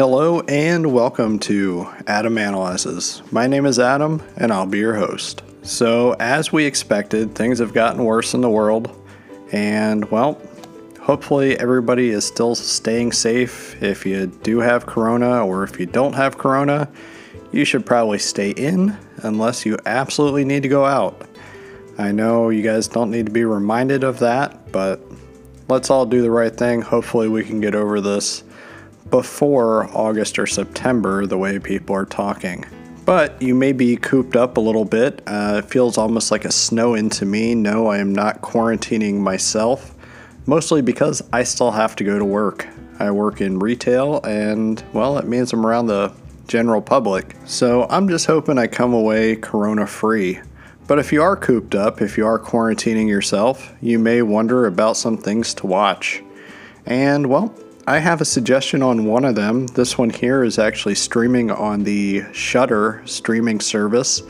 Hello and welcome to Adam Analyzes. My name is Adam and I'll be your host. So, as we expected, things have gotten worse in the world, and well, hopefully everybody is still staying safe. If you do have corona or if you don't have corona, you should probably stay in unless you absolutely need to go out. I know you guys don't need to be reminded of that, but let's all do the right thing. Hopefully, we can get over this before August or September, the way people are talking. But you may be cooped up a little bit. Uh, it feels almost like a snow in to me. No, I am not quarantining myself, mostly because I still have to go to work. I work in retail, and well, it means I'm around the general public. So I'm just hoping I come away corona free. But if you are cooped up, if you are quarantining yourself, you may wonder about some things to watch. And well, I have a suggestion on one of them. This one here is actually streaming on the Shudder streaming service.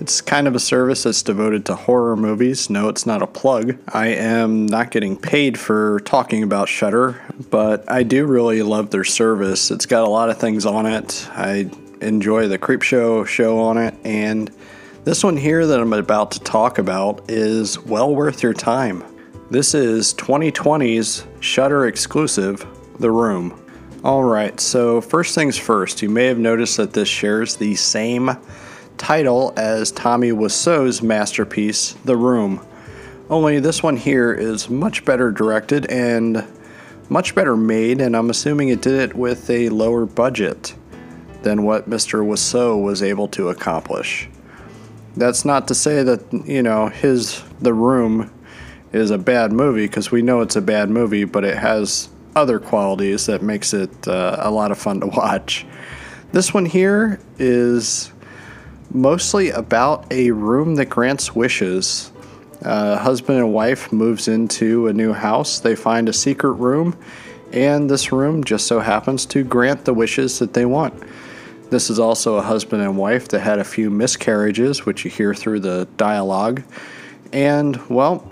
It's kind of a service that's devoted to horror movies. No, it's not a plug. I am not getting paid for talking about Shudder, but I do really love their service. It's got a lot of things on it. I enjoy the Creepshow show on it, and this one here that I'm about to talk about is well worth your time. This is 2020's Shudder exclusive, The Room. Alright, so first things first, you may have noticed that this shares the same title as Tommy Wiseau's masterpiece, The Room. Only this one here is much better directed and much better made, and I'm assuming it did it with a lower budget than what Mr. Wiseau was able to accomplish. That's not to say that, you know, his The Room is a bad movie because we know it's a bad movie, but it has other qualities that makes it uh, a lot of fun to watch. This one here is mostly about a room that grants wishes. Uh, husband and wife moves into a new house. They find a secret room, and this room just so happens to grant the wishes that they want. This is also a husband and wife that had a few miscarriages, which you hear through the dialogue. And, well,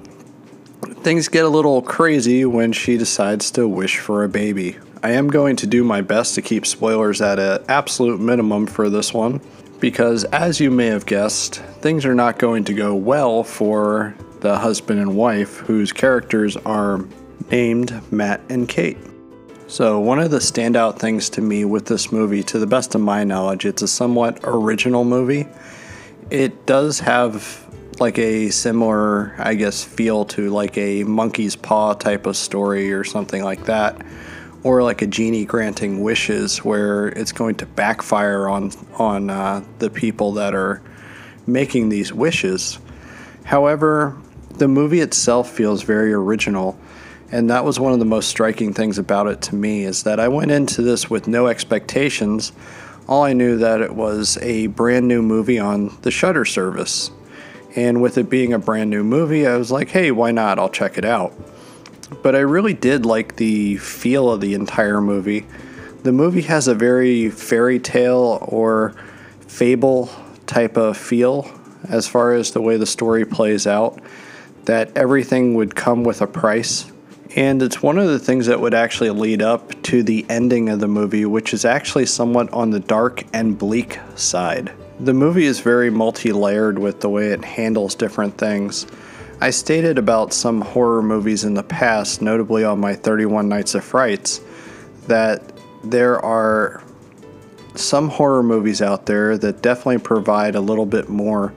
things get a little crazy when she decides to wish for a baby. I am going to do my best to keep spoilers at an absolute minimum for this one because, as you may have guessed, things are not going to go well for the husband and wife whose characters are named Matt and Kate. So, one of the standout things to me with this movie, to the best of my knowledge, it's a somewhat original movie. It does have like a similar, I guess, feel to like a monkey's paw type of story or something like that or like a genie granting wishes where it's going to backfire on on uh, the people that are making these wishes. However, the movie itself feels very original, and that was one of the most striking things about it to me is that I went into this with no expectations. All I knew that it was a brand new movie on the Shudder service. And with it being a brand new movie, I was like, "Hey, why not? I'll check it out." but I really did like the feel of the entire movie. The movie has a very fairy tale or fable type of feel as far as the way the story plays out, that everything would come with a price. And it's one of the things that would actually lead up to the ending of the movie, which is actually somewhat on the dark and bleak side. The movie is very multi layered with the way it handles different things. I stated about some horror movies in the past, notably on my 31 Nights of Frights, that there are some horror movies out there that definitely provide a little bit more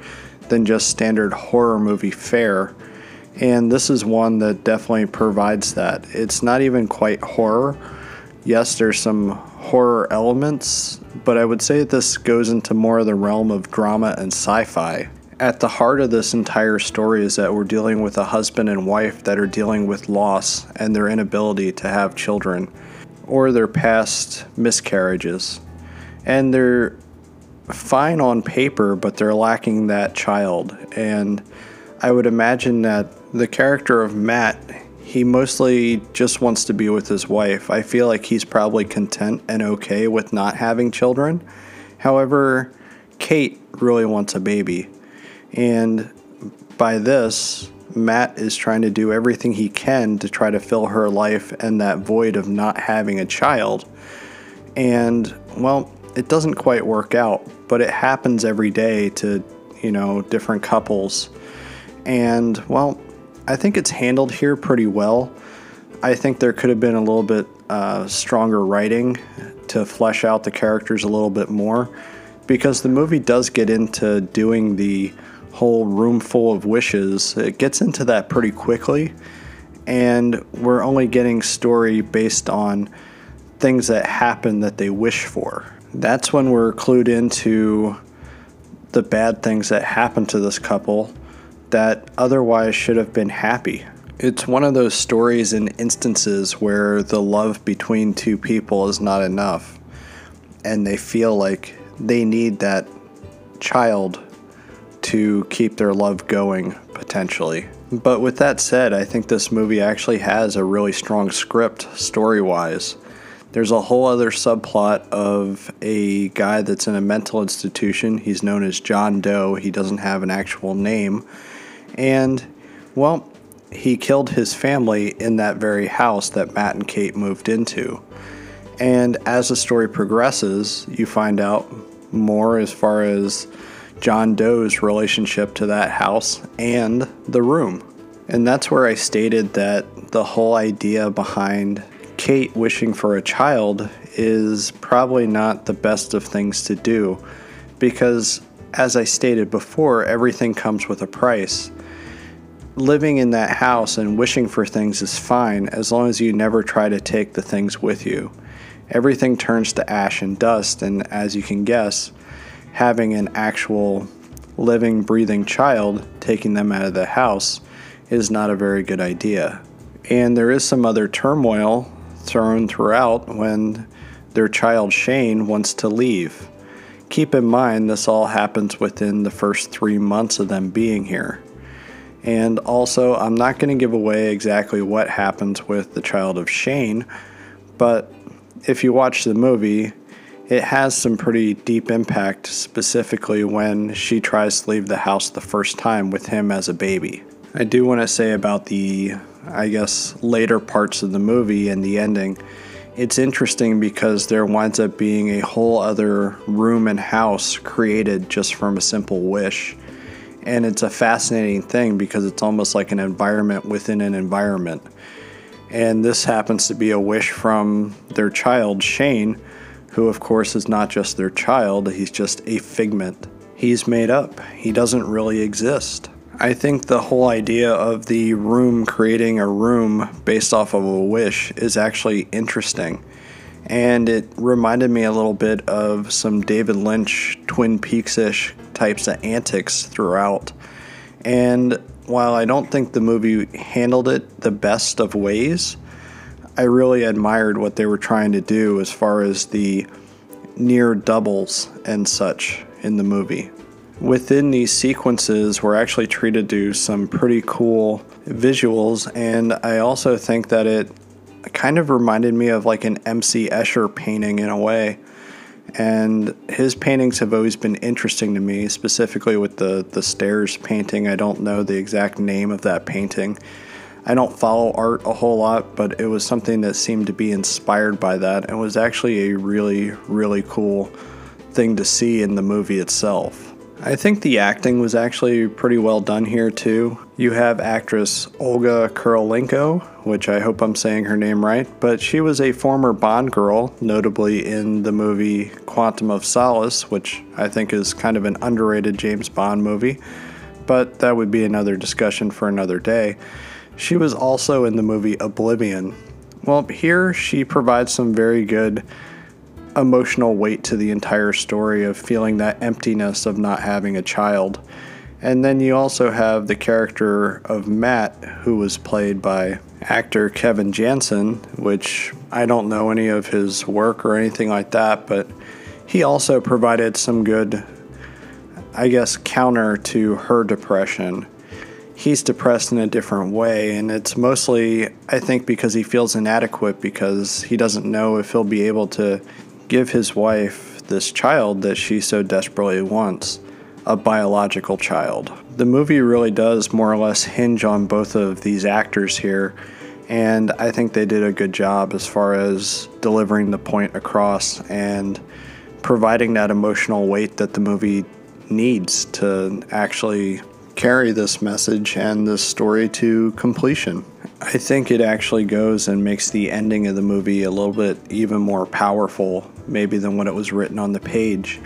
than just standard horror movie fare. And this is one that definitely provides that. It's not even quite horror. Yes, there's some horror elements, but I would say this goes into more of the realm of drama and sci fi at the heart of this entire story is that we're dealing with a husband and wife that are dealing with loss and their inability to have children or their past miscarriages. And they're fine on paper, but they're lacking that child. And I would imagine that the character of Matt, he mostly just wants to be with his wife. I feel like he's probably content and okay with not having children. However, Kate really wants a baby. And by this, Matt is trying to do everything he can to try to fill her life and that void of not having a child. And, well, it doesn't quite work out, but it happens every day to, you know, different couples. And, well, I think it's handled here pretty well. I think there could have been a little bit uh, stronger writing to flesh out the characters a little bit more because the movie does get into doing the whole room full of wishes. It gets into that pretty quickly, and we're only getting story based on things that happen that they wish for. That's when we're clued into the bad things that happen to this couple that otherwise should have been happy. It's one of those stories and instances where the love between two people is not enough, and they feel like they need that child to keep their love going, potentially. But with that said, I think this movie actually has a really strong script story wise. There's a whole other subplot of a guy that's in a mental institution. He's known as John Doe. He doesn't have an actual name. And, well, he killed his family in that very house that Matt and Kate moved into. And as the story progresses, you find out more as far as John Doe's relationship to that house and the room. And that's where I stated that the whole idea behind Kate wishing for a child is probably not the best of things to do because, as I stated before, everything comes with a price living in that house and wishing for things is fine as long as you never try to take the things with you. Everything turns to ash and dust, and as you can guess, having an actual living, breathing child taking them out of the house is not a very good idea. And there is some other turmoil thrown throughout when their child Shane wants to leave. Keep in mind, this all happens within the first three months of them being here. And also, I'm not going to give away exactly what happens with the child of Shane, but if you watch the movie, it has some pretty deep impact, specifically when she tries to leave the house the first time with him as a baby. I do want to say about the, I guess, later parts of the movie and the ending. It's interesting because there winds up being a whole other room and house created just from a simple wish and it's a fascinating thing because it's almost like an environment within an environment. And this happens to be a wish from their child, Shane, who, of course, is not just their child, he's just a figment. He's made up, he doesn't really exist. I think the whole idea of the room creating a room based off of a wish is actually interesting. And it reminded me a little bit of some David Lynch Twin Peaks ish types of antics throughout. And while I don't think the movie handled it the best of ways, I really admired what they were trying to do as far as the near doubles and such in the movie. Within these sequences, we're actually treated to some pretty cool visuals, and I also think that it kind of reminded me of like an MC Escher painting in a way and his paintings have always been interesting to me, specifically with the the stairs painting. I don't know the exact name of that painting. I don't follow art a whole lot, but it was something that seemed to be inspired by that and was actually a really really cool thing to see in the movie itself. I think the acting was actually pretty well done here too. You have actress Olga Kurylenko, which I hope I'm saying her name right, but she was a former Bond girl, notably in the movie Quantum of Solace, which I think is kind of an underrated James Bond movie, but that would be another discussion for another day. She was also in the movie Oblivion. Well, here she provides some very good emotional weight to the entire story of feeling that emptiness of not having a child. And then you also have the character of Matt, who was played by actor Kevin Janssens, which I don't know any of his work or anything like that, but he also provided some good, I guess, counter to her depression. He's depressed in a different way, and it's mostly, I think, because he feels inadequate because he doesn't know if he'll be able to give his wife this child that she so desperately wants a biological child. The movie really does more or less hinge on both of these actors here, And I think they did a good job as far as delivering the point across and providing that emotional weight that the movie needs to actually carry this message and this story to completion. I think it actually goes and makes the ending of the movie a little bit even more powerful, maybe than what it was written on the page.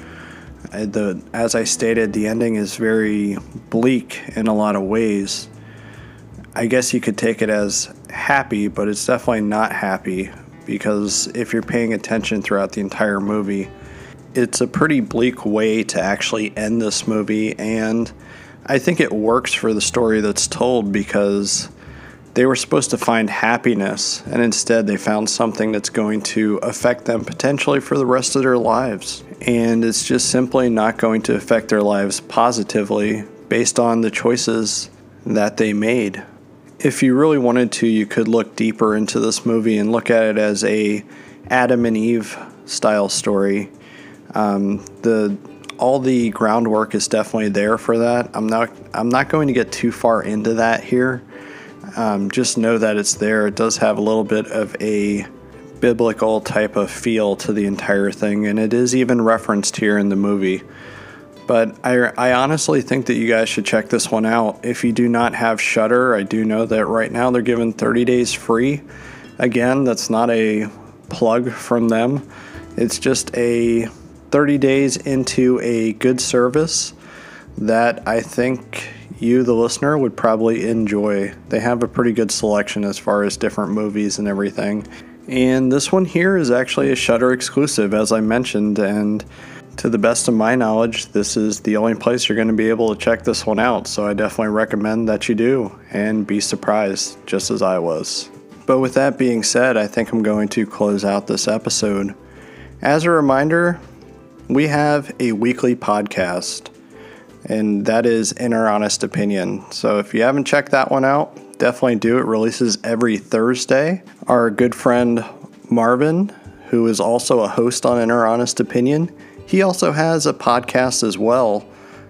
Uh, the, as I stated, the ending is very bleak in a lot of ways. I guess you could take it as happy, but it's definitely not happy because if you're paying attention throughout the entire movie, it's a pretty bleak way to actually end this movie, and I think it works for the story that's told because they were supposed to find happiness, and instead they found something that's going to affect them potentially for the rest of their lives. And it's just simply not going to affect their lives positively based on the choices that they made. If you really wanted to, you could look deeper into this movie and look at it as a Adam and Eve style story. Um, the all the groundwork is definitely there for that. I'm not I'm not going to get too far into that here. Um, just know that it's there. It does have a little bit of a biblical type of feel to the entire thing, and it is even referenced here in the movie. But I, I honestly think that you guys should check this one out. If you do not have Shudder, I do know that right now they're giving 30 days free. Again, that's not a plug from them. It's just a 30 days into a good service that I think you, the listener, would probably enjoy. They have a pretty good selection as far as different movies and everything. And this one here is actually a Shudder exclusive, as I mentioned, and to the best of my knowledge, this is the only place you're going to be able to check this one out. So I definitely recommend that you do and be surprised, just as I was. But with that being said, I think I'm going to close out this episode. As a reminder, we have a weekly podcast, and that is In Our Honest Opinion. So if you haven't checked that one out, definitely do. It releases every Thursday. Our good friend Marvin, who is also a host on In Our Honest Opinion, he also has a podcast as well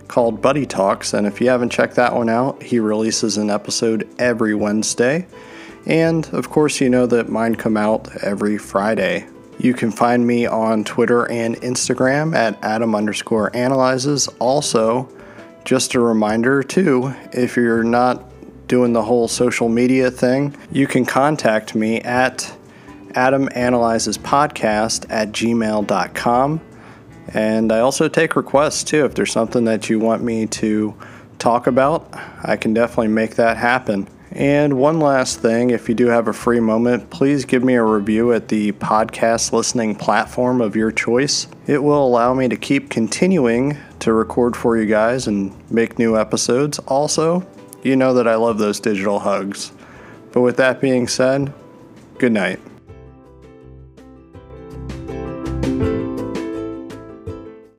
called Buddy Talks. And if you haven't checked that one out, he releases an episode every Wednesday. And of course, you know that mine come out every Friday. You can find me on Twitter and Instagram at Adam underscore analyzes. Also, just a reminder too, if you're not doing the whole social media thing, you can contact me at Adam Analyzes Podcast at gmail.com. And I also take requests too. If there's something that you want me to talk about, I can definitely make that happen. And one last thing if you do have a free moment, please give me a review at the podcast listening platform of your choice. It will allow me to keep continuing to record for you guys and make new episodes. Also, you know that I love those digital hugs. But with that being said, good night.